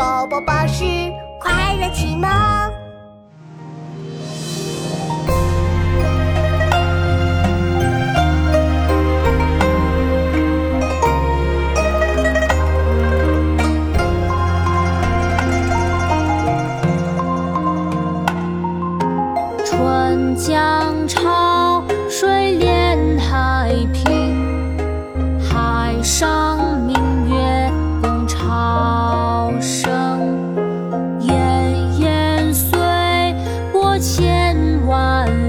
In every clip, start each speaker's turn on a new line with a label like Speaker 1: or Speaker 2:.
Speaker 1: 宝宝巴士快乐启蒙。
Speaker 2: 春江潮千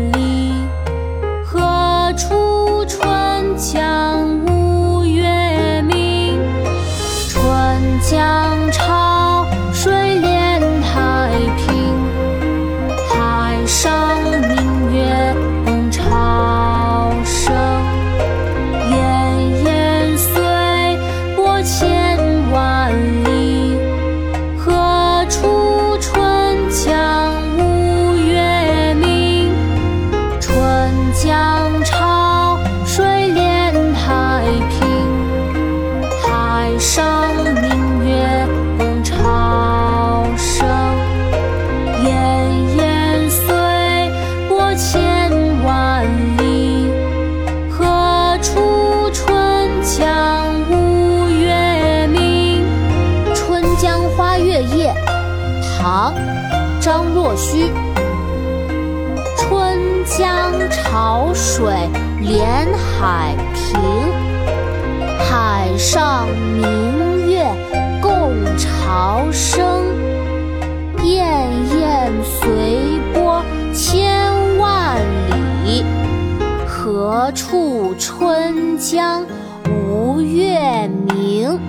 Speaker 3: 唐·张若虚。春江潮水连海平，海上明月共潮生。滟滟随波千万里，何处春江无月明？